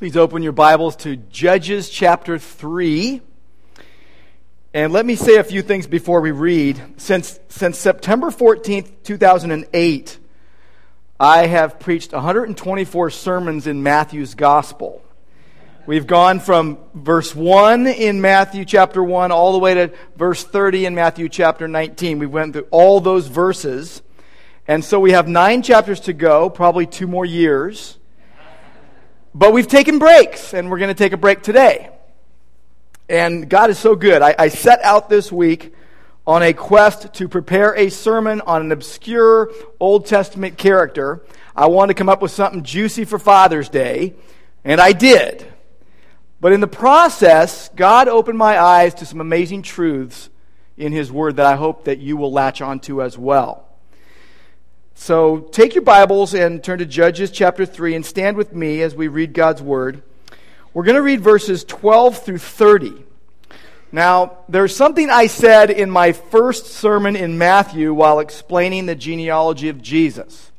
Please open your Bibles to Judges chapter 3. And let me say a few things before we read. Since, since September 14th, 2008, I have preached 124 sermons in Matthew's Gospel. We've gone from verse 1 in Matthew chapter 1 all the way to verse 30 in Matthew chapter 19. We went through all those verses. And so we have nine chapters to go, probably two more years. But we've taken breaks, and we're going to take a break today. And God is so good. I, I, set out this week on a quest to prepare a sermon on an obscure Old Testament character. I wanted to come up with something juicy for Father's Day, and I did. But in the process, God opened my eyes to some amazing truths in His Word that I hope that you will latch onto as well. So take your Bibles and turn to Judges chapter 3 and stand with me as we read God's Word. We're going to read verses 12 through 30. Now, there's something I said in my first sermon in Matthew while explaining the genealogy of Jesus.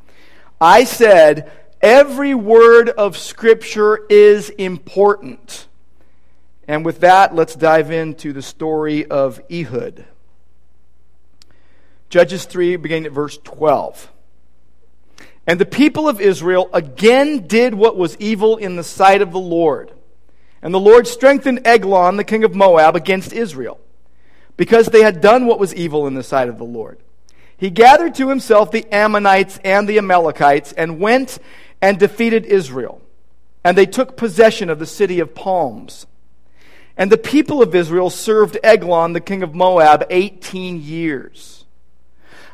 I said, every word of Scripture is important. And with that, let's dive into the story of Ehud. Judges 3, beginning at verse 12. And the people of Israel again did what was evil in the sight of the Lord. And the Lord strengthened Eglon, the king of Moab, against Israel, because they had done what was evil in the sight of the Lord. He gathered to himself the Ammonites and the Amalekites and went and defeated Israel. And they took possession of the city of palms. And the people of Israel served Eglon, the king of Moab, 18 years.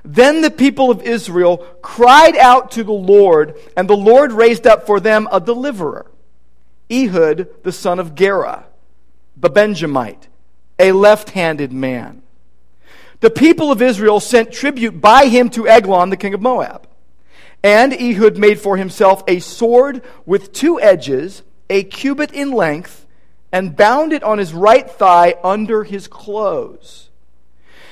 Then the people of Israel cried out to the Lord, and the Lord raised up for them a deliverer, Ehud, the son of Gera, the Benjamite, a left handed man. The people of Israel sent tribute by him to Eglon, the king of Moab. And Ehud made for himself a sword with two edges, a cubit in length, and bound it on his right thigh under his clothes.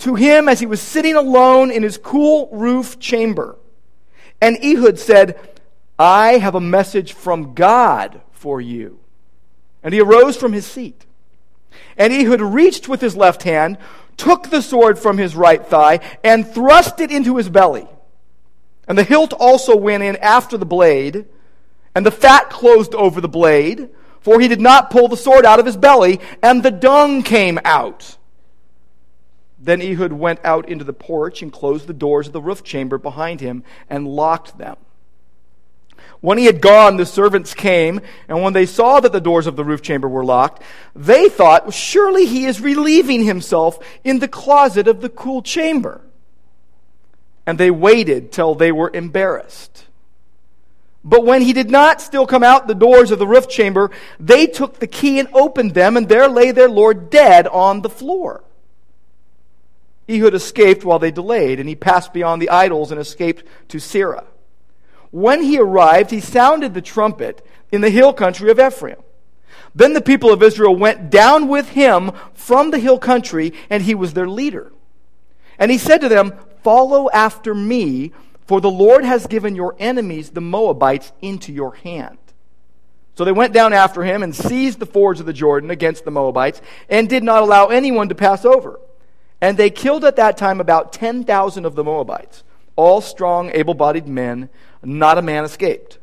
to him as he was sitting alone in his cool roof chamber. And Ehud said, I have a message from God for you. And he arose from his seat. And Ehud reached with his left hand, took the sword from his right thigh, and thrust it into his belly. And the hilt also went in after the blade, and the fat closed over the blade, for he did not pull the sword out of his belly, and the dung came out. Then Ehud went out into the porch and closed the doors of the roof chamber behind him and locked them. When he had gone, the servants came, and when they saw that the doors of the roof chamber were locked, they thought, Surely he is relieving himself in the closet of the cool chamber. And they waited till they were embarrassed. But when he did not still come out the doors of the roof chamber, they took the key and opened them, and there lay their Lord dead on the floor. Ehud escaped while they delayed, and he passed beyond the idols and escaped to Seirah. When he arrived, he sounded the trumpet in the hill country of Ephraim. Then the people of Israel went down with him from the hill country, and he was their leader. And he said to them, Follow after me, for the Lord has given your enemies, the Moabites, into your hand. So they went down after him and seized the fords of the Jordan against the Moabites, and did not allow anyone to pass over. And they killed at that time about 10,000 of the Moabites, all strong, able bodied men. Not a man escaped.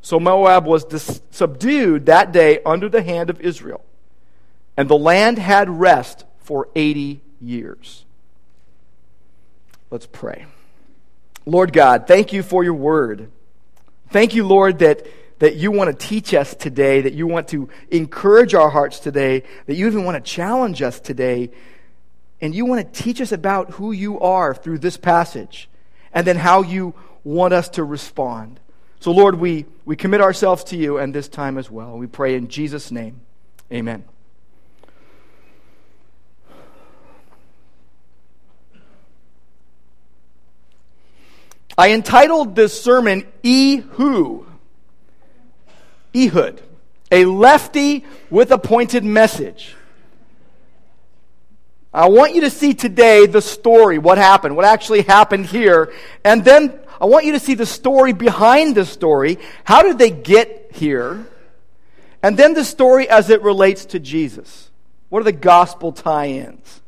So Moab was dis- subdued that day under the hand of Israel. And the land had rest for 80 years. Let's pray. Lord God, thank you for your word. Thank you, Lord, that, that you want to teach us today, that you want to encourage our hearts today, that you even want to challenge us today and you want to teach us about who you are through this passage and then how you want us to respond. So, Lord, we, we commit ourselves to you and this time as well. We pray in Jesus' name. Amen. I entitled this sermon Ehu, Ehud, a lefty with a pointed message. I want you to see today the story, what happened, what actually happened here, and then I want you to see the story behind the story. How did they get here? And then the story as it relates to Jesus. What are the gospel tie ins?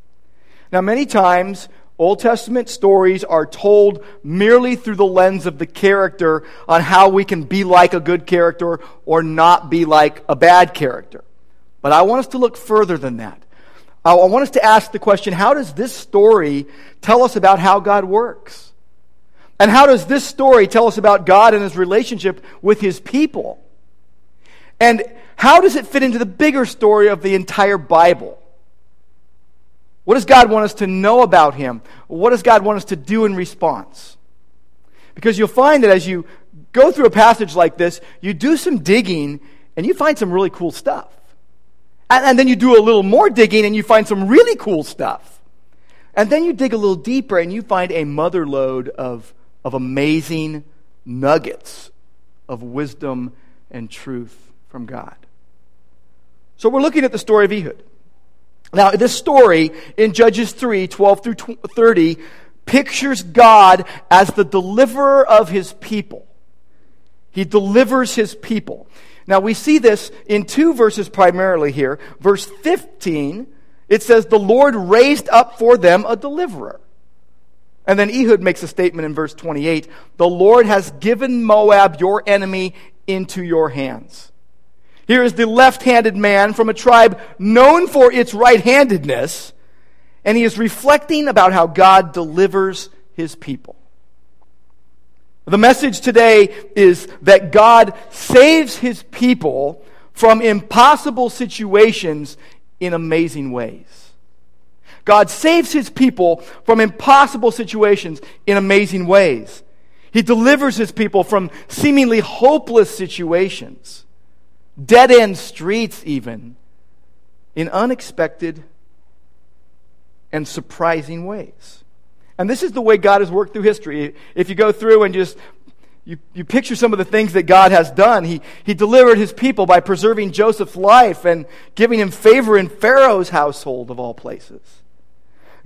Now, many times, Old Testament stories are told merely through the lens of the character on how we can be like a good character or not be like a bad character. But I want us to look further than that. I want us to ask the question how does this story tell us about how God works? And how does this story tell us about God and his relationship with his people? And how does it fit into the bigger story of the entire Bible? What does God want us to know about Him? What does God want us to do in response? Because you'll find that as you go through a passage like this, you do some digging and you find some really cool stuff. And, and, then you do a little more digging and you find some really cool stuff. And then you dig a little deeper and you find a mother lode of, of amazing nuggets of wisdom and truth from God. So we're looking at the story of Ehud. Now, this story in Judges 3 12 through 30 pictures God as the deliverer of his people. He delivers his people. Now, we see this in two verses primarily here. Verse 15, it says, The Lord raised up for them a deliverer. And then Ehud makes a statement in verse 28 The Lord has given Moab, your enemy, into your hands. Here is the left handed man from a tribe known for its right handedness, and he is reflecting about how God delivers his people. The message today is that God saves his people from impossible situations in amazing ways. God saves his people from impossible situations in amazing ways. He delivers his people from seemingly hopeless situations dead end streets, even, in unexpected and surprising ways. And this is the way God has worked through history. If you go through and just you, you picture some of the things that God has done. He, he delivered his people by preserving Joseph's life and giving him favor in Pharaoh's household, of all places.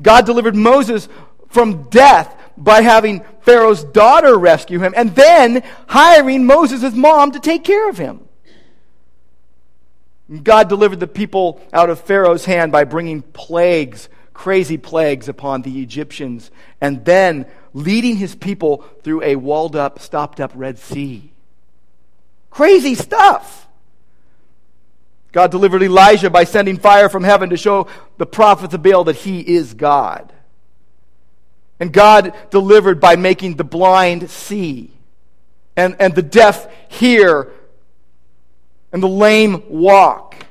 God delivered Moses from death by having Pharaoh's daughter rescue him and then hiring Moses' mom to take care of him. God delivered the people out of Pharaoh's hand by bringing plagues, crazy plagues upon the Egyptians, and then leading his people through a walled up, stopped up Red Sea. Crazy stuff. God delivered Elijah by sending fire from heaven to show the prophets of Baal that he is God. And God delivered by making the blind see and, and the deaf hear and the lame walk.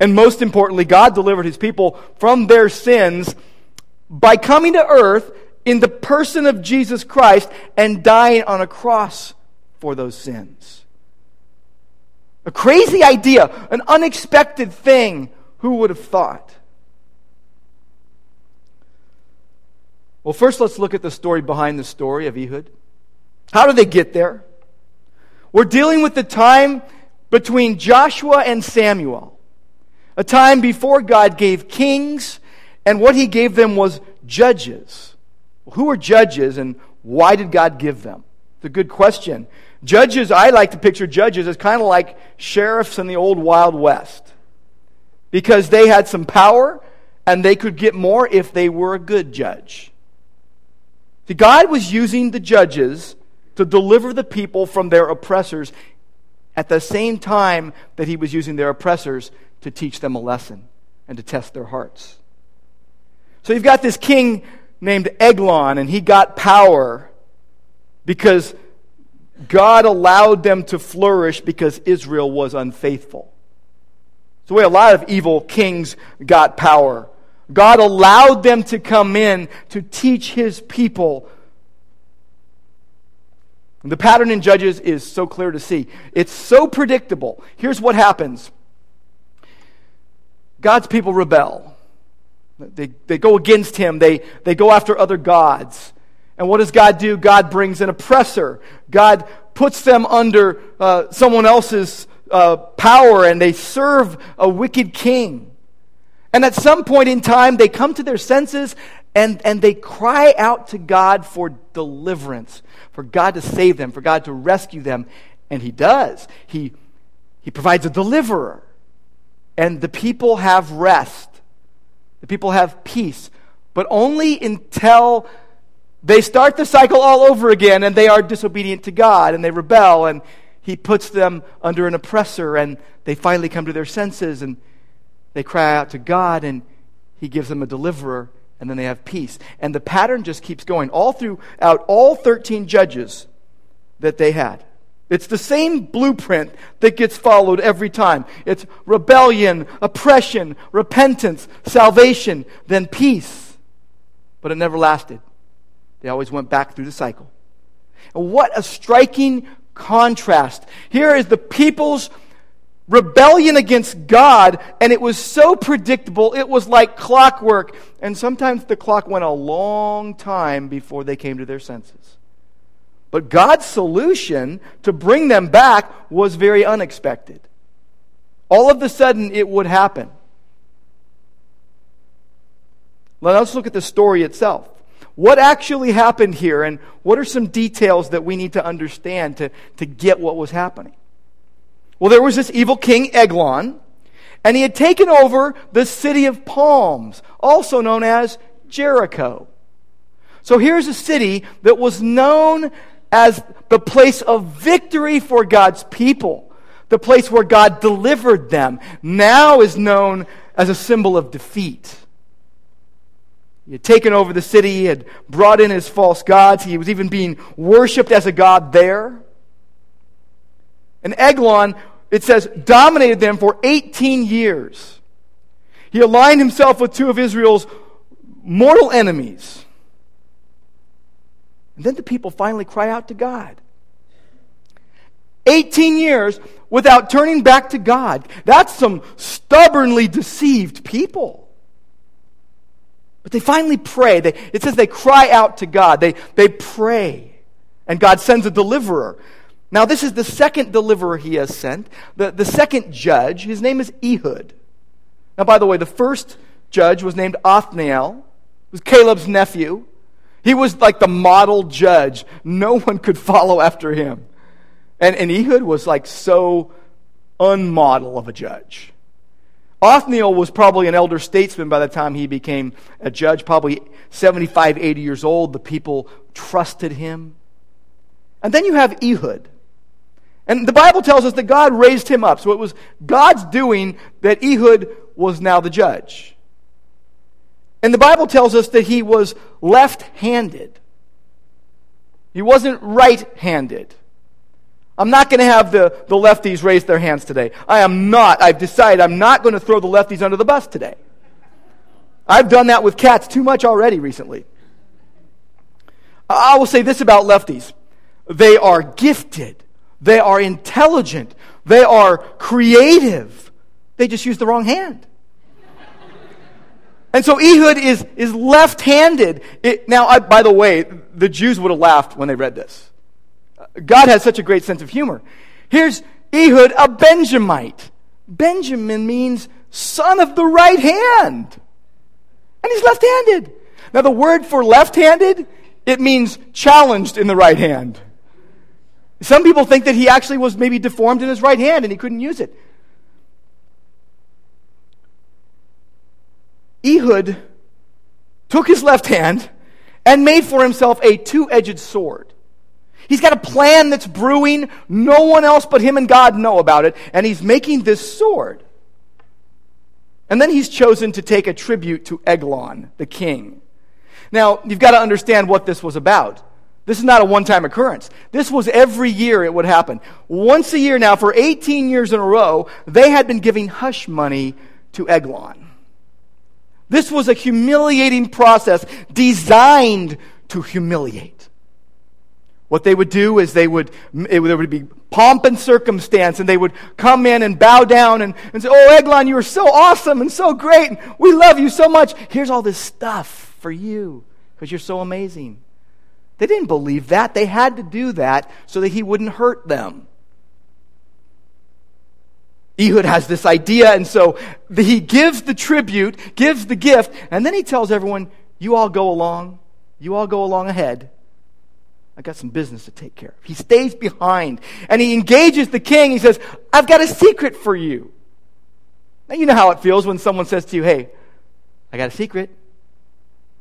And most importantly, God delivered his people from their sins by coming to earth in the person of Jesus Christ and dying on a cross for those sins. A crazy idea, an unexpected thing. Who would have thought? Well, first let's look at the story behind the story of Ehud. How did they get there? We're dealing with the time between Joshua and Samuel, a time before God gave kings, and what he gave them was judges. Who were judges, and why did God give them? It's a good question. Judges, I like to picture judges as kind of like sheriffs in the old Wild West. Because they had some power and they could get more if they were a good judge. See, God was using the judges to deliver the people from their oppressors at the same time that he was using their oppressors to teach them a lesson and to test their hearts. So you've got this king named Eglon, and he got power because God allowed them to flourish because Israel was unfaithful. It's the way a lot of evil kings got power. God allowed them to come in to teach his people the pattern in Judges is so clear to see. It's so predictable. Here's what happens God's people rebel, they, they go against him, they, they go after other gods. And what does God do? God brings an oppressor. God puts them under uh, someone else's uh, power and they serve a wicked king. And at some point in time, they come to their senses and, and they cry out to God for deliverance, for God to save them, for God to rescue them. And He does. He, he provides a deliverer. And the people have rest. The people have peace. But only until they start the cycle all over again and they are disobedient to God and they rebel and He puts them under an oppressor and they finally come to their senses and they cry out to God and He gives them a deliverer and then they have peace. And the pattern just keeps going all throughout all 13 judges that they had. It's the same blueprint that gets followed every time. It's rebellion, oppression, repentance, salvation, then peace. But it never lasted. They always went back through the cycle. And what a striking contrast. Here is the people's rebellion against God, and it was so predictable, it was like clockwork. And sometimes the clock went a long time before they came to their senses. But God's solution to bring them back was very unexpected. All of a sudden, it would happen. Let us look at the story itself. What actually happened here, and what are some details that we need to understand to, to get what was happening? Well, there was this evil king, Eglon, and he had taken over the city of palms, also known as Jericho. So here's a city that was known as the place of victory for God's people, the place where God delivered them, now is known as a symbol of defeat. He had taken over the city, he had brought in his false gods, he was even being worshiped as a god there. And Eglon, it says, dominated them for 18 years. He aligned himself with two of Israel's mortal enemies. And then the people finally cry out to God. 18 years without turning back to God. That's some stubbornly deceived people. But they finally pray. They, it says they cry out to God. They, they pray. And God sends a deliverer. Now, this is the second deliverer he has sent, the, the second judge. His name is Ehud. Now, by the way, the first judge was named Othniel, was Caleb's nephew. He was like the model judge. No one could follow after him. And, and Ehud was like so unmodel of a judge. Othniel was probably an elder statesman by the time he became a judge, probably 75, 80 years old. The people trusted him. And then you have Ehud. And the Bible tells us that God raised him up. So it was God's doing that Ehud was now the judge. And the Bible tells us that he was left handed. He wasn't right handed. I'm not going to have the, the lefties raise their hands today. I am not. I've decided I'm not going to throw the lefties under the bus today. I've done that with cats too much already recently. I will say this about lefties they are gifted, they are intelligent, they are creative. They just use the wrong hand. And so Ehud is, is left handed. Now, I, by the way, the Jews would have laughed when they read this. God has such a great sense of humor. Here's Ehud, a Benjamite. Benjamin means son of the right hand. And he's left handed. Now, the word for left handed, it means challenged in the right hand. Some people think that he actually was maybe deformed in his right hand and he couldn't use it. Ehud took his left hand and made for himself a two edged sword. He's got a plan that's brewing. No one else but him and God know about it. And he's making this sword. And then he's chosen to take a tribute to Eglon, the king. Now, you've got to understand what this was about. This is not a one time occurrence. This was every year it would happen. Once a year now, for 18 years in a row, they had been giving hush money to Eglon. This was a humiliating process designed to humiliate. What they would do is they would, it, there would be pomp and circumstance, and they would come in and bow down and, and say, Oh, Eglon, you are so awesome and so great. And we love you so much. Here's all this stuff for you because you're so amazing. They didn't believe that. They had to do that so that he wouldn't hurt them. Ehud has this idea, and so he gives the tribute, gives the gift, and then he tells everyone, You all go along. You all go along ahead. I got some business to take care of. He stays behind and he engages the king. He says, I've got a secret for you. Now, you know how it feels when someone says to you, Hey, I got a secret.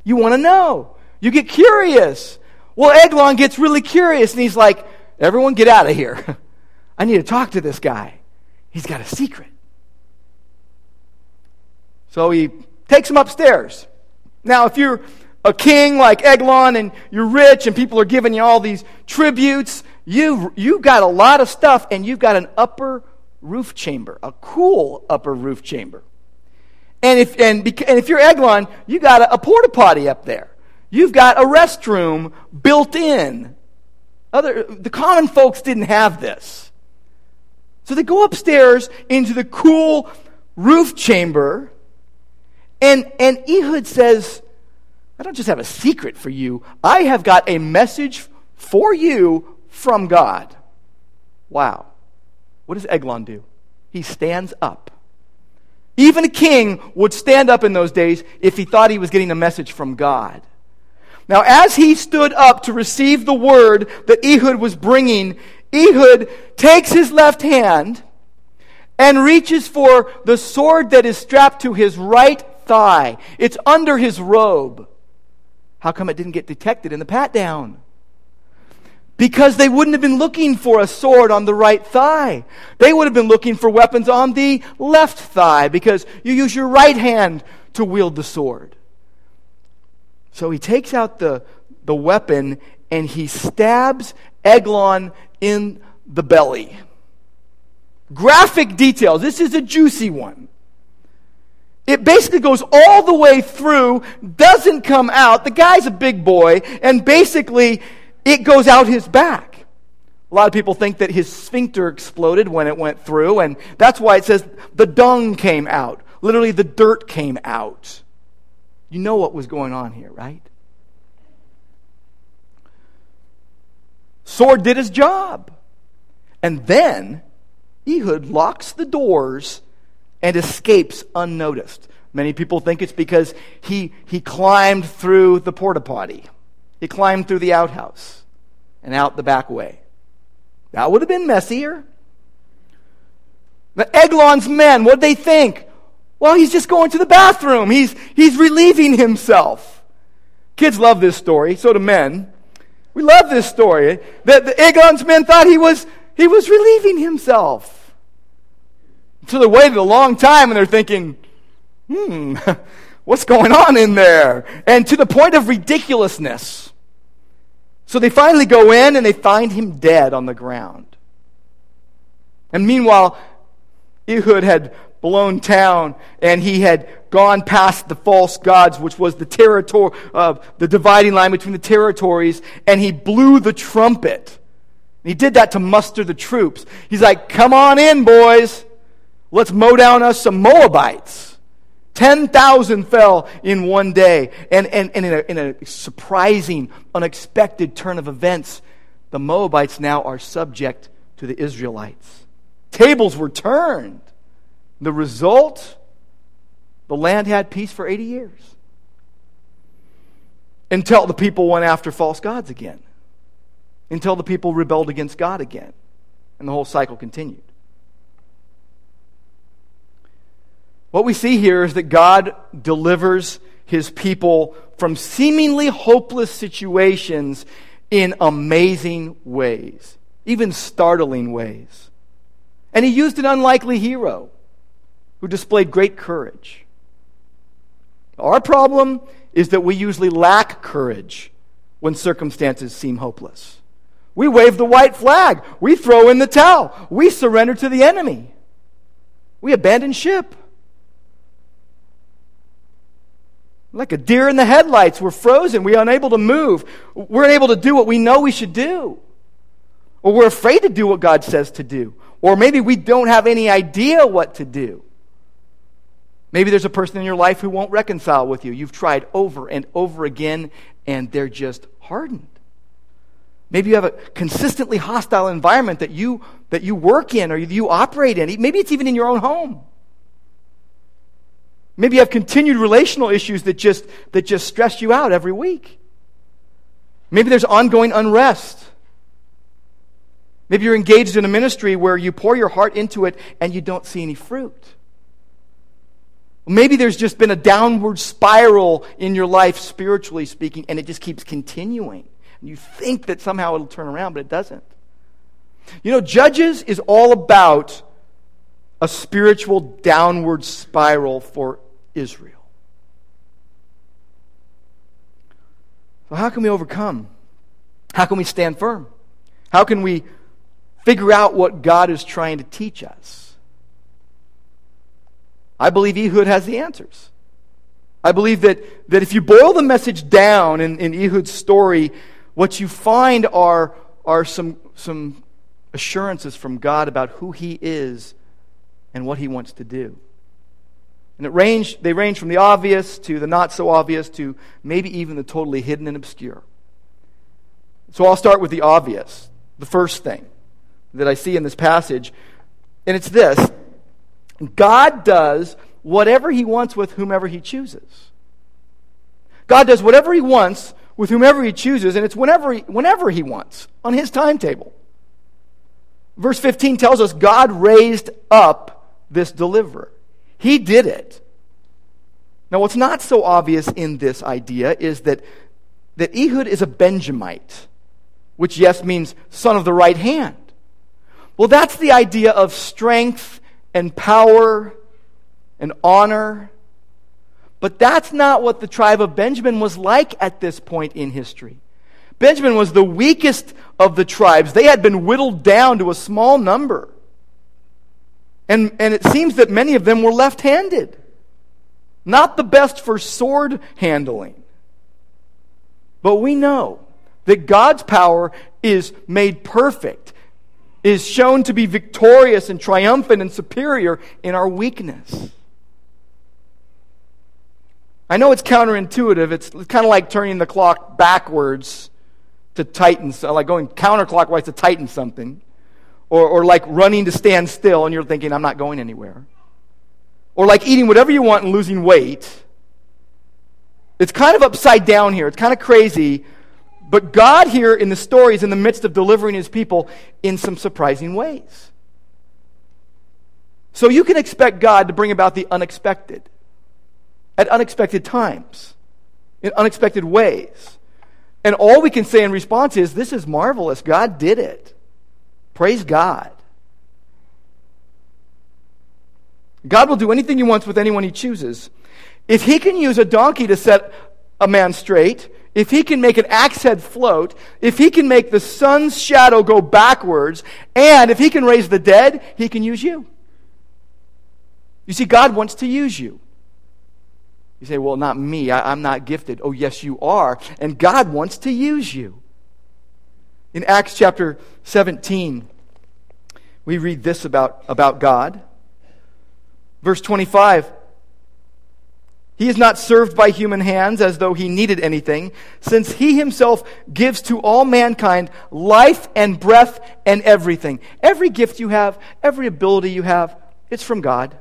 You want to know. You get curious. Well, Eglon gets really curious and he's like, Everyone get out of here. I need to talk to this guy. He's got a secret. So he takes him upstairs. Now, if you're a king like Eglon and you're rich and people are giving you all these tributes, you've, you've got a lot of stuff and you've got an upper roof chamber, a cool upper roof chamber. And if, and, and if you're Eglon, you got a, a porta potty up there. You've got a restroom built in. Other, the common folks didn't have this. So they go upstairs into the cool roof chamber, and, and Ehud says, I don't just have a secret for you, I have got a message for you from God. Wow. What does Eglon do? He stands up. Even a king would stand up in those days if he thought he was getting a message from God. Now, as he stood up to receive the word that Ehud was bringing, Ehud takes his left hand and reaches for the sword that is strapped to his right thigh. It's under his robe. How come it didn't get detected in the pat down? Because they wouldn't have been looking for a sword on the right thigh. They would have been looking for weapons on the left thigh because you use your right hand to wield the sword. So he takes out the, the weapon and he stabs Eglon in the belly. Graphic details. This is a juicy one. It basically goes all the way through, doesn't come out. The guy's a big boy, and basically it goes out his back. A lot of people think that his sphincter exploded when it went through, and that's why it says the dung came out. Literally, the dirt came out. You know what was going on here, right? Sword did his job. And then Ehud locks the doors and escapes unnoticed. Many people think it's because he, he climbed through the porta potty. He climbed through the outhouse and out the back way. That would have been messier. The Eglon's men, what'd they think? Well, he's just going to the bathroom. He's, he's relieving himself. Kids love this story, so do men. We love this story. That the Eglon's men thought he was, he was relieving himself. So they waited a long time and they're thinking, hmm, what's going on in there? And to the point of ridiculousness. So they finally go in and they find him dead on the ground. And meanwhile, Ehud had blown town and he had gone past the false gods, which was the territory, uh, the dividing line between the territories, and he blew the trumpet. He did that to muster the troops. He's like, come on in, boys. Let's mow down us some Moabites. 10,000 fell in one day. And, and, and in, a, in a surprising, unexpected turn of events, the Moabites now are subject to the Israelites. Tables were turned. The result the land had peace for 80 years until the people went after false gods again, until the people rebelled against God again, and the whole cycle continued. What we see here is that God delivers his people from seemingly hopeless situations in amazing ways, even startling ways. And he used an unlikely hero who displayed great courage. Our problem is that we usually lack courage when circumstances seem hopeless. We wave the white flag. We throw in the towel. We surrender to the enemy. We abandon ship. Like a deer in the headlights, we're frozen. We're unable to move. We're unable to do what we know we should do. Or we're afraid to do what God says to do. Or maybe we don't have any idea what to do. Maybe there's a person in your life who won't reconcile with you. You've tried over and over again, and they're just hardened. Maybe you have a consistently hostile environment that you, that you work in or you operate in. Maybe it's even in your own home. Maybe you have continued relational issues that just, that just stress you out every week. Maybe there's ongoing unrest. Maybe you're engaged in a ministry where you pour your heart into it and you don't see any fruit. Maybe there's just been a downward spiral in your life, spiritually speaking, and it just keeps continuing. You think that somehow it'll turn around, but it doesn't. You know, Judges is all about a spiritual downward spiral for Israel. So, how can we overcome? How can we stand firm? How can we figure out what God is trying to teach us? I believe Ehud has the answers. I believe that, that if you boil the message down in, in Ehud's story, what you find are, are some, some assurances from God about who He is and what He wants to do. And it range, they range from the obvious to the not so obvious to maybe even the totally hidden and obscure. So I'll start with the obvious, the first thing that I see in this passage. And it's this God does whatever He wants with whomever He chooses. God does whatever He wants with whomever he chooses, and it's whenever he, whenever he wants, on his timetable. Verse 15 tells us God raised up this deliverer. He did it. Now, what's not so obvious in this idea is that, that Ehud is a Benjamite, which, yes, means son of the right hand. Well, that's the idea of strength and power and honor but that's not what the tribe of Benjamin was like at this point in history. Benjamin was the weakest of the tribes. They had been whittled down to a small number. And, and it seems that many of them were left handed. Not the best for sword handling. But we know that God's power is made perfect, is shown to be victorious and triumphant and superior in our weakness. I know it's counterintuitive. It's kind of like turning the clock backwards to tighten, like going counterclockwise to tighten something, or, or like running to stand still and you're thinking, I'm not going anywhere. Or like eating whatever you want and losing weight. It's kind of upside down here. It's kind of crazy. But God here in the story is in the midst of delivering his people in some surprising ways. So you can expect God to bring about the unexpected at unexpected times, in unexpected ways. And all we can say in response is, This is marvelous. God did it. Praise God. God will do anything He wants with anyone He chooses. If He can use a donkey to set a man straight, if He can make an axe head float, if He can make the sun's shadow go backwards, and if He can raise the dead, He can use you. You see, God wants to use you. You say, well, not me. I, am not gifted. Oh, yes, you are. And God wants to use you. In Acts chapter 17, we read this about, about God. Verse 25 He is not served by human hands as though he needed anything, since he himself gives to all mankind life and breath and everything. Every gift you have, every ability you have, it's from God.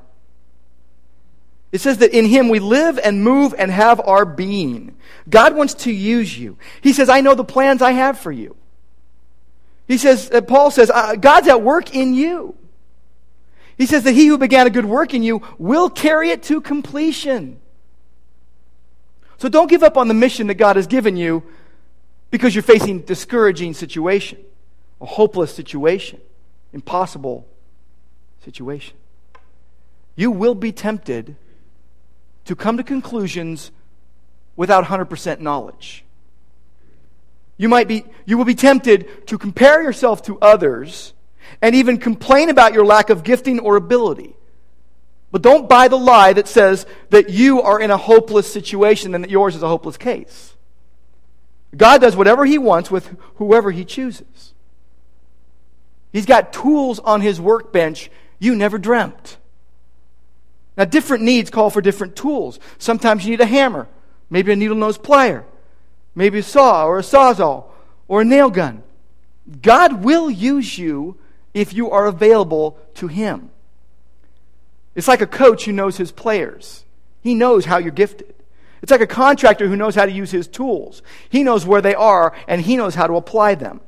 It says that in Him we live and move and have our being. God wants to use you. He says, I know the plans I have for you. He says, uh, Paul says, uh, God's at work in you. He says that he who began a good work in you will carry it to completion. So don't give up on the mission that God has given you because you're facing discouraging situation, a hopeless situation, impossible situation. You will be tempted to come to conclusions without 100% knowledge. You might be, you will be tempted to compare yourself to others and even complain about your lack of gifting or ability. But don't buy the lie that says that you are in a hopeless situation and that yours is a hopeless case. God does whatever He wants with whoever He chooses. He's got tools on His workbench you never dreamt. Now, different needs call for different tools. Sometimes you need a hammer, maybe a needle nose plier, maybe a saw or a sawzall or a nail gun. God will use you if you are available to Him. It's like a coach who knows his players. He knows how you're gifted. It's like a contractor who knows how to use his tools. He knows where they are and he knows how to apply them.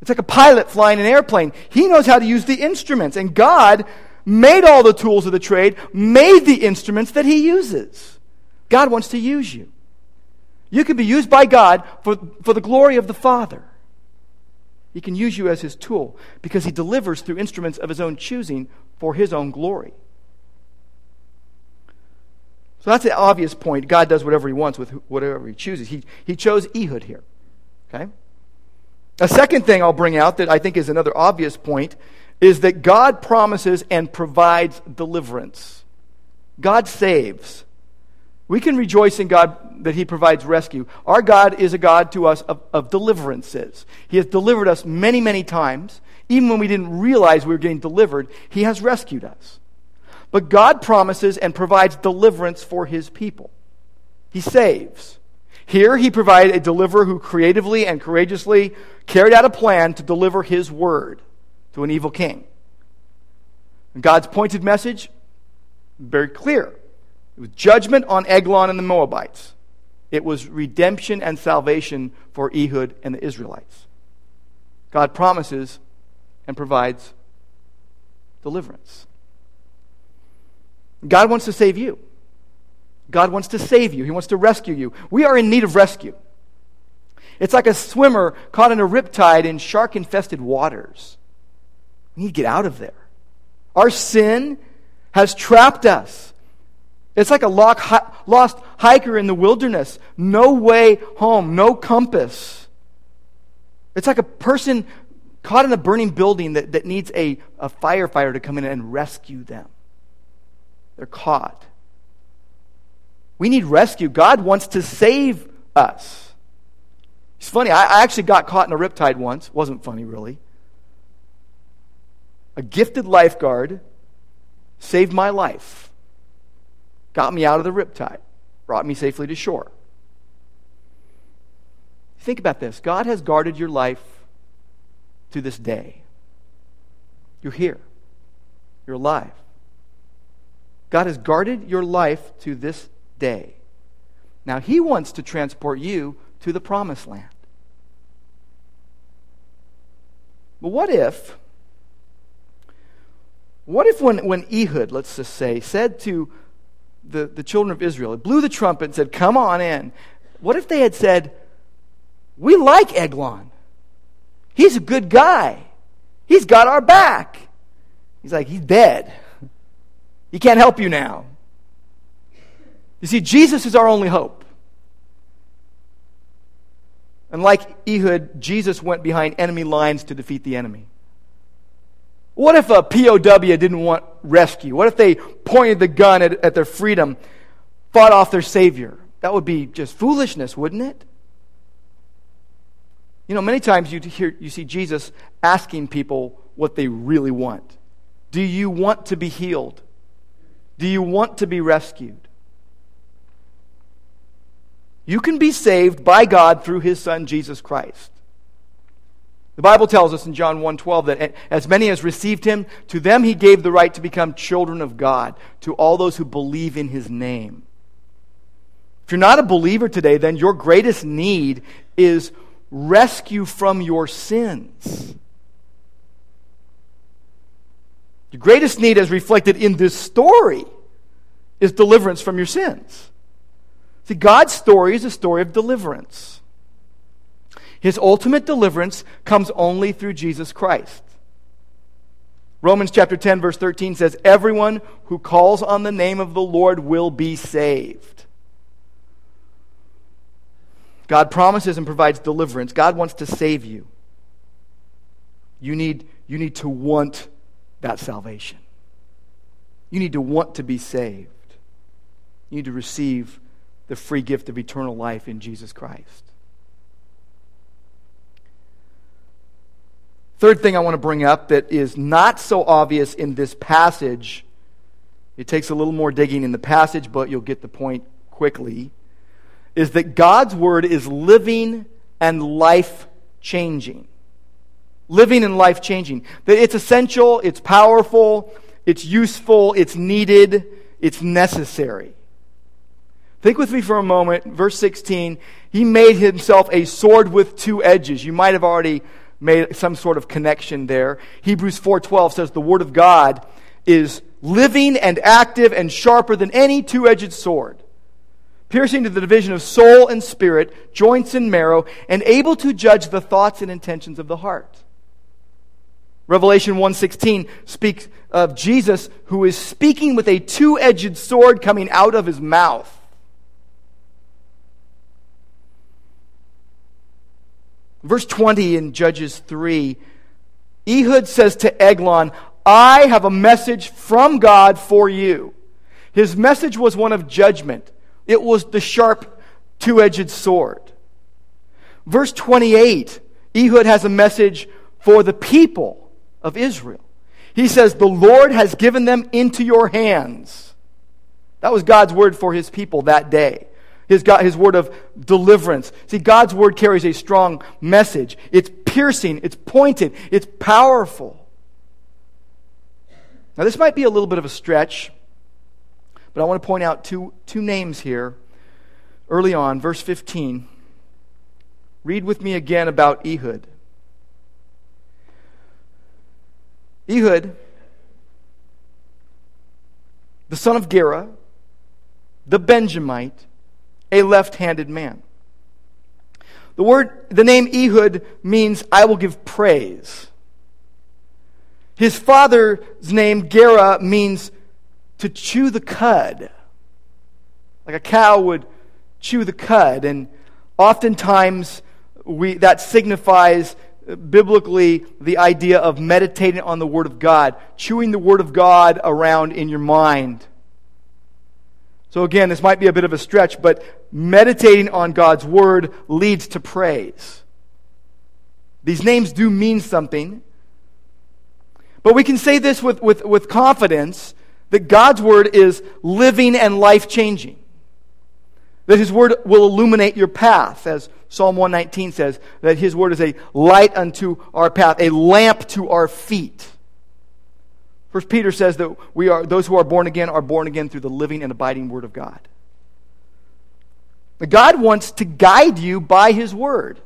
It's like a pilot flying an airplane. He knows how to use the instruments. And God made all the tools of the trade, made the instruments that he uses. God wants to use you. You can be used by God for, for the glory of the Father. He can use you as his tool because he delivers through instruments of his own choosing for his own glory. So that's the obvious point. God does whatever he wants with whatever he chooses. He, he chose Ehud here. Okay? A second thing I'll bring out that I think is another obvious point is that God promises and provides deliverance. God saves. We can rejoice in God that He provides rescue. Our God is a God to us of, of, deliverances. He has delivered us many, many times. Even when we didn't realize we were getting delivered, He has rescued us. But God promises and provides deliverance for His people. He saves. Here, He provided a deliverer who creatively and courageously carried out a plan to deliver His word to an evil king. And God's pointed message, very clear it was judgment on Eglon and the Moabites. It was redemption and salvation for Ehud and the Israelites. God promises and provides deliverance. God wants to save you. God wants to save you. He wants to rescue you. We are in need of rescue. It's like a swimmer caught in a riptide in shark infested waters. We need to get out of there. Our sin has trapped us. It's like a lost hiker in the wilderness. No way home, no compass. It's like a person caught in a burning building that, that needs a, a firefighter to come in and rescue them. They're caught. We need rescue. God wants to save us. It's funny, I, I actually got caught in a riptide once. Wasn't funny, really. A gifted lifeguard saved my life got me out of the riptide, brought me safely to shore. Think about this God has guarded your life to this day. You're here, you're alive. God has guarded your life to this day. Now, He wants to transport you to the promised land. But what if, what if when, when Ehud, let's just say, said to the, the children of Israel. It blew the trumpet and said, Come on in. What if they had said, We like Eglon. He's a good guy. He's got our back. He's like, He's dead. He can't help you now. You see, Jesus is our only hope. And like Ehud, Jesus went behind enemy lines to defeat the enemy. What if a POW didn't want rescue? What if they pointed the gun at, at their freedom, fought off their Savior? That would be just foolishness, wouldn't it? You know, many times you, hear, you see Jesus asking people what they really want. Do you want to be healed? Do you want to be rescued? You can be saved by God through his son Jesus Christ. The Bible tells us in John 1:12 that as many as received him, to them he gave the right to become children of God, to all those who believe in his name. If you're not a believer today, then your greatest need is rescue from your sins. Your greatest need, as reflected in this story, is deliverance from your sins. See, God's story is a story of deliverance. His ultimate deliverance comes only through Jesus Christ. Romans chapter 10 verse 13 says everyone who calls on the name of the Lord will be saved. God promises and provides deliverance. God wants to save you. You need, you need to want that salvation. You need to want to be saved. You need to receive the free gift of eternal life in Jesus Christ. Third thing I want to bring up that is not so obvious in this passage, it takes a little more digging in the passage, but you'll get the point quickly, is that God's word is living and life changing. Living and life changing. That it's essential, it's powerful, it's useful, it's needed, it's necessary. Think with me for a moment. Verse 16, he made himself a sword with two edges. You might have already made some sort of connection there. Hebrews 4:12 says the word of God is living and active and sharper than any two-edged sword, piercing to the division of soul and spirit, joints and marrow, and able to judge the thoughts and intentions of the heart. Revelation 1:16 speaks of Jesus who is speaking with a two-edged sword coming out of his mouth. Verse 20 in Judges 3, Ehud says to Eglon, I have a message from God for you. His message was one of judgment. It was the sharp two-edged sword. Verse 28, Ehud has a message for the people of Israel. He says, The Lord has given them into your hands. That was God's word for his people that day. His, God, his word of deliverance. See, God's word carries a strong message. It's piercing, it's pointed, it's powerful. Now, this might be a little bit of a stretch, but I want to point out two, two names here early on, verse 15. Read with me again about Ehud. Ehud, the son of Gera, the Benjamite, a left handed man. The word, the name Ehud means I will give praise. His father's name, Gera, means to chew the cud. Like a cow would chew the cud. And oftentimes we, that signifies biblically the idea of meditating on the Word of God, chewing the Word of God around in your mind. So, again, this might be a bit of a stretch, but meditating on God's Word leads to praise. These names do mean something. But we can say this with, with, with confidence that God's Word is living and life changing. That His Word will illuminate your path, as Psalm 119 says, that His Word is a light unto our path, a lamp to our feet. First Peter says that we are those who are born again are born again through the living and abiding word of God. God wants to guide you by his word.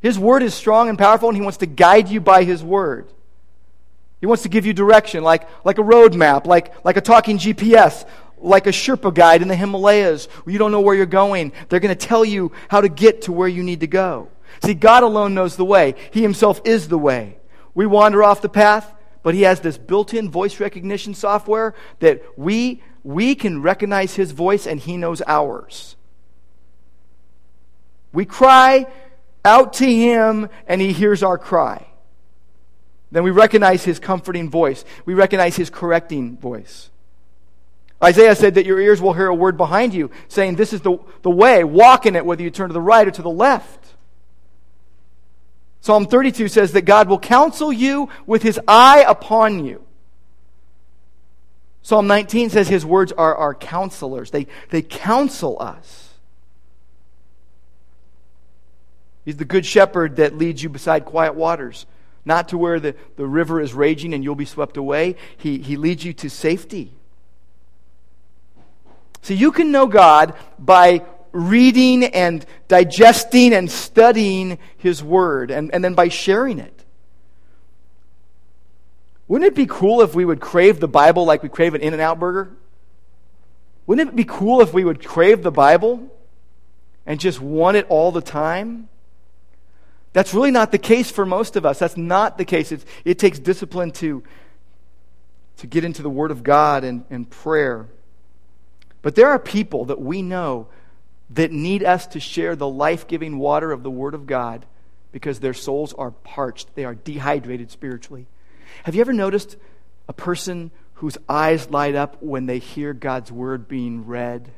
His word is strong and powerful, and he wants to guide you by his word. He wants to give you direction, like, like a road map, like, like a talking GPS, like a Sherpa guide in the Himalayas. You don't know where you're going. They're going to tell you how to get to where you need to go. See, God alone knows the way. He himself is the way. We wander off the path but he has this built-in voice recognition software that we we can recognize his voice and he knows ours. We cry out to him and he hears our cry. Then we recognize his comforting voice. We recognize his correcting voice. Isaiah said that your ears will hear a word behind you saying, This is the, the way, walk in it, whether you turn to the right or to the left. Psalm 32 says that God will counsel you with his eye upon you. Psalm 19 says his words are our counselors, they, they counsel us. He's the good shepherd that leads you beside quiet waters, not to where the, the river is raging and you'll be swept away. He, he leads you to safety. So you can know God by reading and digesting and studying His Word, and, and then by sharing it. Wouldn't it be cool if we would crave the Bible like we crave an In N Out burger? Wouldn't it be cool if we would crave the Bible and just want it all the time? That's really not the case for most of us. That's not the case. It's, it takes discipline to, to get into the Word of God and, and prayer. But there are people that we know that need us to share the life giving water of the Word of God because their souls are parched, they are dehydrated spiritually. Have you ever noticed a person whose eyes light up when they hear God's Word being read?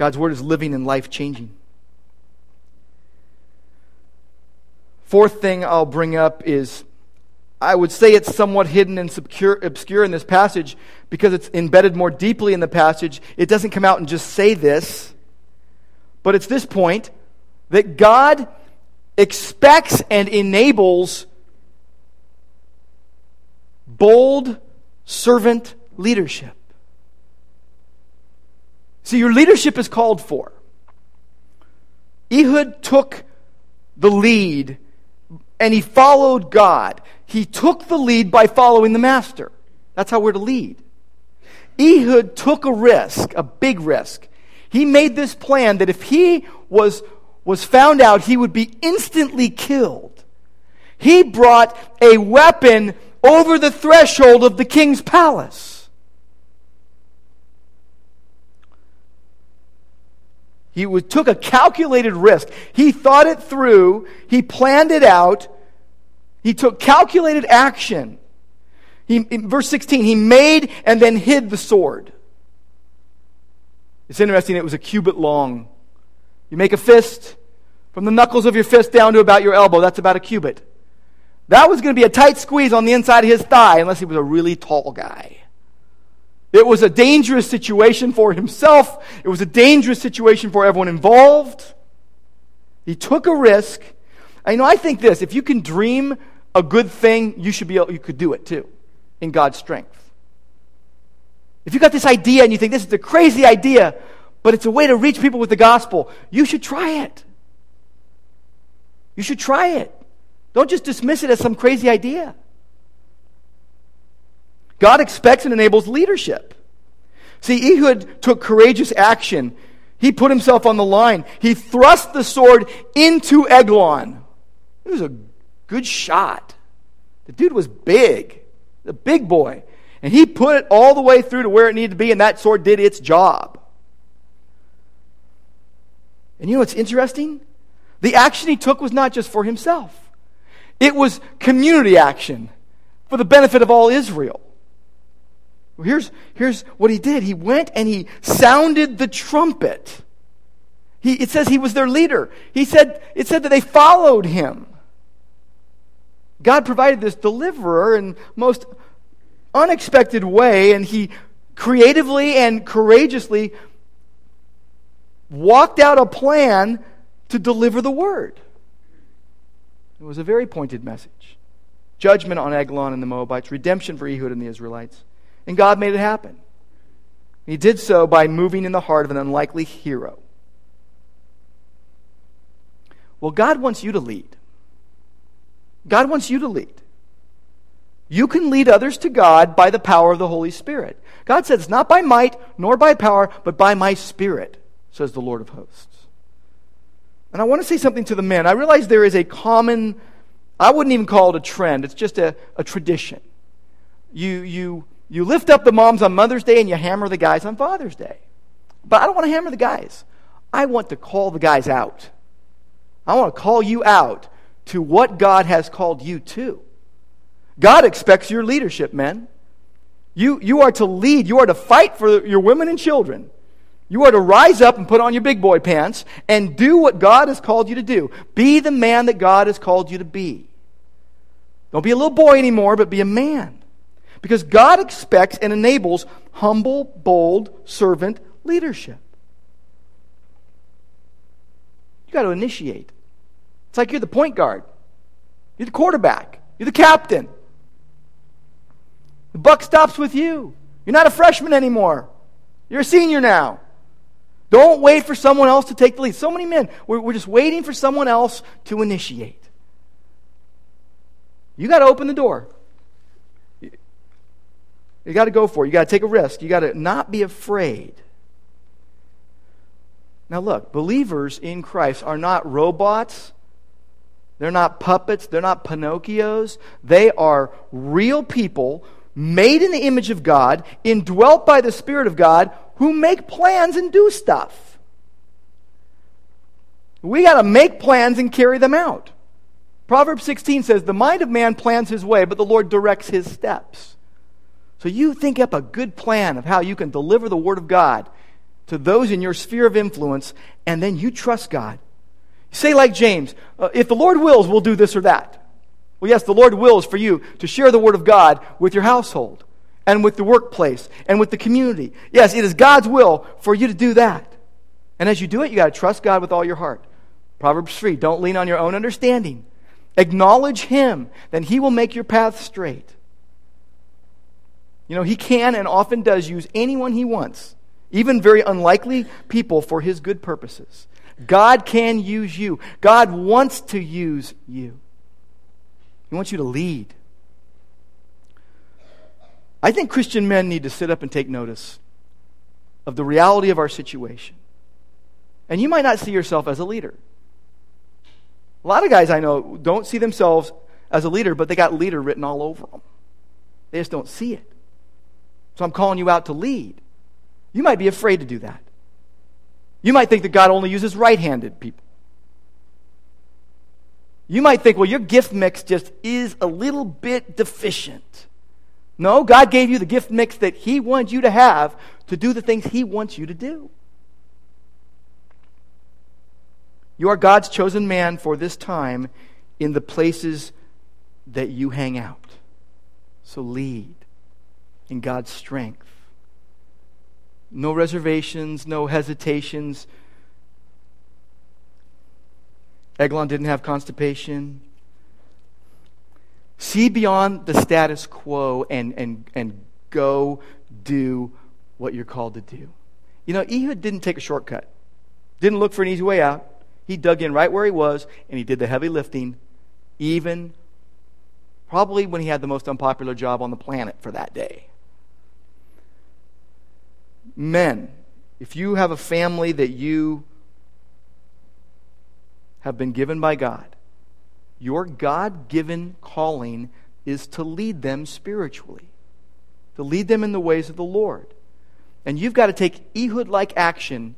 God's Word is living and life changing. Fourth thing I'll bring up is I would say it's somewhat hidden and obscure, obscure in this passage because it's embedded more deeply in the passage. It doesn't come out and just say this, but it's this point that God expects and enables bold servant leadership. See, your leadership is called for. Ehud took the lead and he followed God. He took the lead by following the master. That's how we're to lead. Ehud took a risk, a big risk. He made this plan that if he was, was found out, he would be instantly killed. He brought a weapon over the threshold of the king's palace. He took a calculated risk. He thought it through. He planned it out. He took calculated action. He, verse 16, he made and then hid the sword. It's interesting, it was a cubit long. You make a fist, from the knuckles of your fist down to about your elbow, that's about a cubit. That was going to be a tight squeeze on the inside of his thigh, unless he was a really tall guy. It was a dangerous situation for himself. It was a dangerous situation for everyone involved. He took a risk. I know I think this, if you can dream a good thing, you should be able, you could do it too in God's strength. If you got this idea and you think this is a crazy idea, but it's a way to reach people with the gospel, you should try it. You should try it. Don't just dismiss it as some crazy idea. God expects and enables leadership. See, Ehud took courageous action. He put himself on the line. He thrust the sword into Eglon. It was a good shot. The dude was big, a big boy. And he put it all the way through to where it needed to be, and that sword did its job. And you know what's interesting? The action he took was not just for himself, it was community action for the benefit of all Israel. Here's, here's what he did. He went and he sounded the trumpet. He, it says he was their leader. He said, it said that they followed him. God provided this deliverer in most unexpected way, and he creatively and courageously walked out a plan to deliver the word. It was a very pointed message. Judgment on Eglon and the Moabites, redemption for Ehud and the Israelites. And God made it happen. He did so by moving in the heart of an unlikely hero. Well, God wants you to lead. God wants you to lead. You can lead others to God by the power of the Holy Spirit. God says, not by might nor by power, but by my Spirit, says the Lord of hosts. And I want to say something to the men. I realize there is a common, I wouldn't even call it a trend, it's just a, a tradition. You, you you lift up the moms on Mother's Day and you hammer the guys on Father's Day. But I don't want to hammer the guys. I want to call the guys out. I want to call you out to what God has called you to. God expects your leadership, men. You, you are to lead. You are to fight for your women and children. You are to rise up and put on your big boy pants and do what God has called you to do. Be the man that God has called you to be. Don't be a little boy anymore, but be a man. Because God expects and enables humble, bold, servant leadership. You got to initiate. It's like you're the point guard, you're the quarterback, you're the captain. The buck stops with you. You're not a freshman anymore, you're a senior now. Don't wait for someone else to take the lead. So many men, we're, we're just waiting for someone else to initiate. You got to open the door. You got to go for it. You got to take a risk. You got to not be afraid. Now, look, believers in Christ are not robots. They're not puppets. They're not Pinocchios. They are real people made in the image of God, indwelt by the Spirit of God, who make plans and do stuff. We got to make plans and carry them out. Proverbs 16 says, The mind of man plans his way, but the Lord directs his steps. So you think up a good plan of how you can deliver the Word of God to those in your sphere of influence, and then you trust God. Say, like James, uh, if the Lord wills, we'll do this or that. Well, yes, the Lord wills for you to share the Word of God with your household and with the workplace and with the community. Yes, it is God's will for you to do that. And as you do it, you got to trust God with all your heart. Proverbs 3 Don't lean on your own understanding. Acknowledge Him, then He will make your path straight. You know, He can and often does use anyone He wants, even very unlikely people, for His good purposes. God can use you, God wants to use you. He wants you to lead. I think Christian men need to sit up and take notice of the reality of our situation. And you might not see yourself as a leader. A lot of guys I know don't see themselves as a leader, but they got leader written all over them. They just don't see it. So I'm calling you out to lead. You might be afraid to do that. You might think that God only uses right handed people. You might think, well, your gift mix just is a little bit deficient. No, God gave you the gift mix that He wants you to have to do the things He wants you to do. You are God's chosen man for this time in the places that you hang out. So lead in God's strength. No reservations, no hesitations. Eglon didn't have constipation. See beyond the status quo and, and, and go do what you're called to do. You know, Ehud didn't take a shortcut, didn't look for an easy way out. He dug in right where he was and he did the heavy lifting, even probably when he had the most unpopular job on the planet for that day. Men, if you have a family that you have been given by God, your God given calling is to lead them spiritually, to lead them in the ways of the Lord. And you've got to take Ehud like action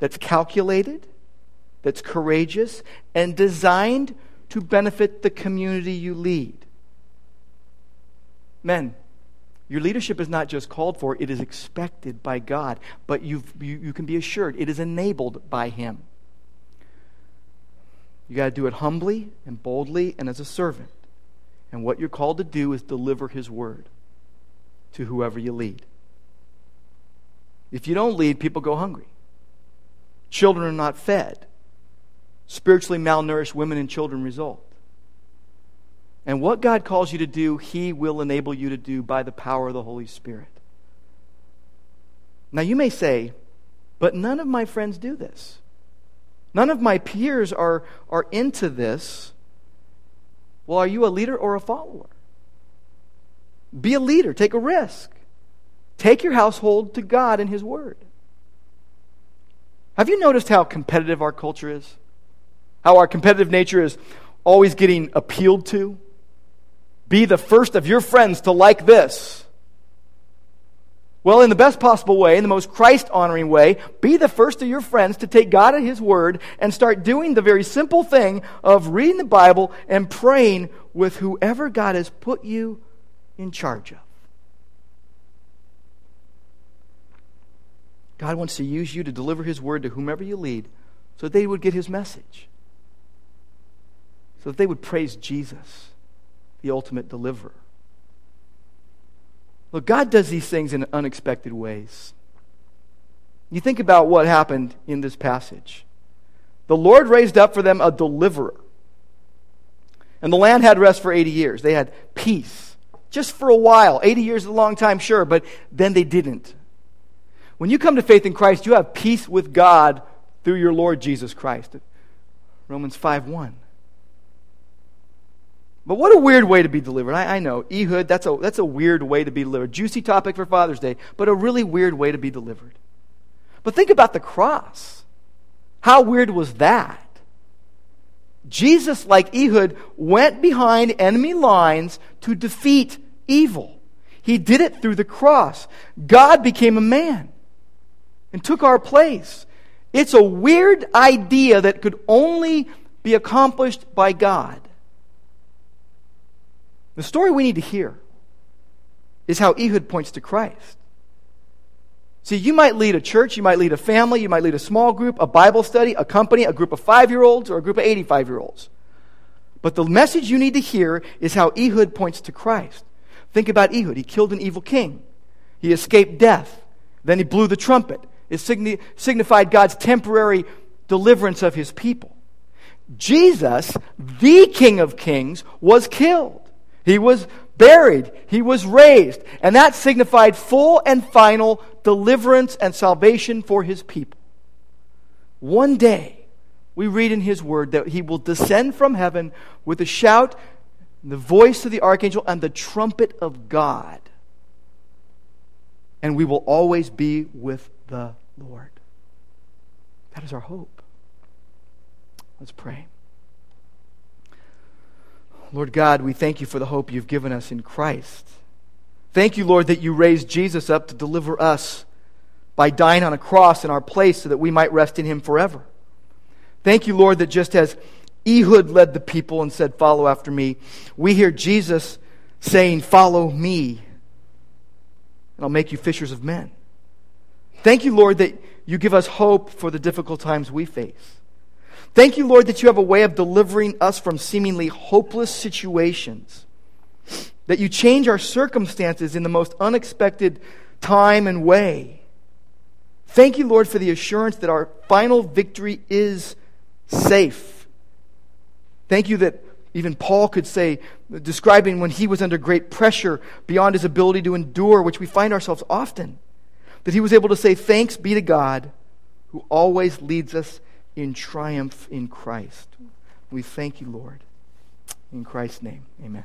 that's calculated that's courageous and designed to benefit the community you lead. Men, your leadership is not just called for, it is expected by God, but you you, can be assured it is enabled by Him. You got to do it humbly and boldly and as a servant. And what you're called to do is deliver His word to whoever you lead. If you don't lead, people go hungry. Children are not fed spiritually malnourished women and children result. And what God calls you to do, He will enable you to do by the power of the Holy Spirit. Now, you may say, but none of my friends do this. None of my peers are, are into this. Well, are you a leader or a follower? Be a leader, take a risk. Take your household to God and His Word. Have you noticed how competitive our culture is? how our competitive nature is always getting appealed to. Be the first of your friends to like this. Well, in the best possible way, in the most Christ honoring way, be the first of your friends to take God at His word and start doing the very simple thing of reading the Bible and praying with whoever God has put you in charge of. God wants to use you to deliver His word to whomever you lead so that they would get His message so that they would praise Jesus, the ultimate deliverer. Look, God does these things in unexpected ways. You think about what happened in this passage. The Lord raised up for them a deliverer. And the land had rest for 80 years. They had peace. Just for a while. 80 years is a long time, sure, but then they didn't. When you come to faith in Christ, you have peace with God through your Lord Jesus Christ. Romans 5 1. But what a weird way to be delivered. I, I, know. Ehud, that's a, that's a weird way to be delivered. Juicy topic for Father's Day, but a really weird way to be delivered. But think about the cross. How weird was that? Jesus, like Ehud, went behind enemy lines to defeat evil. He did it through the cross. God became a man and took our place. It's a weird idea that could only be accomplished by God. The story we need to hear is how Ehud points to Christ. See, you might lead a church, you might lead a family, you might lead a small group, a Bible study, a company, a group of five year olds, or a group of 85 year olds. But the message you need to hear is how Ehud points to Christ. Think about Ehud. He killed an evil king, he escaped death. Then he blew the trumpet. It signi- signified God's temporary deliverance of his people. Jesus, the King of Kings, was killed. He was buried. He was raised. And that signified full and final deliverance and salvation for his people. One day, we read in his word that he will descend from heaven with a shout, the voice of the archangel, and the trumpet of God. And we will always be with the Lord. That is our hope. Let's pray. Lord God, we thank you for the hope you've given us in Christ. Thank you, Lord, that you raised Jesus up to deliver us by dying on a cross in our place so that we might rest in him forever. Thank you, Lord, that just as Ehud led the people and said, Follow after me, we hear Jesus saying, Follow me, and I'll make you fishers of men. Thank you, Lord, that you give us hope for the difficult times we face. Thank you, Lord, that you have a way of delivering us from seemingly hopeless situations. That you change our circumstances in the most unexpected time and way. Thank you, Lord, for the assurance that our final victory is safe. Thank you that even Paul could say, describing when he was under great pressure beyond his ability to endure, which we find ourselves often, that he was able to say, Thanks be to God who always leads us in triumph in Christ. We thank you, Lord. In Christ's name, amen.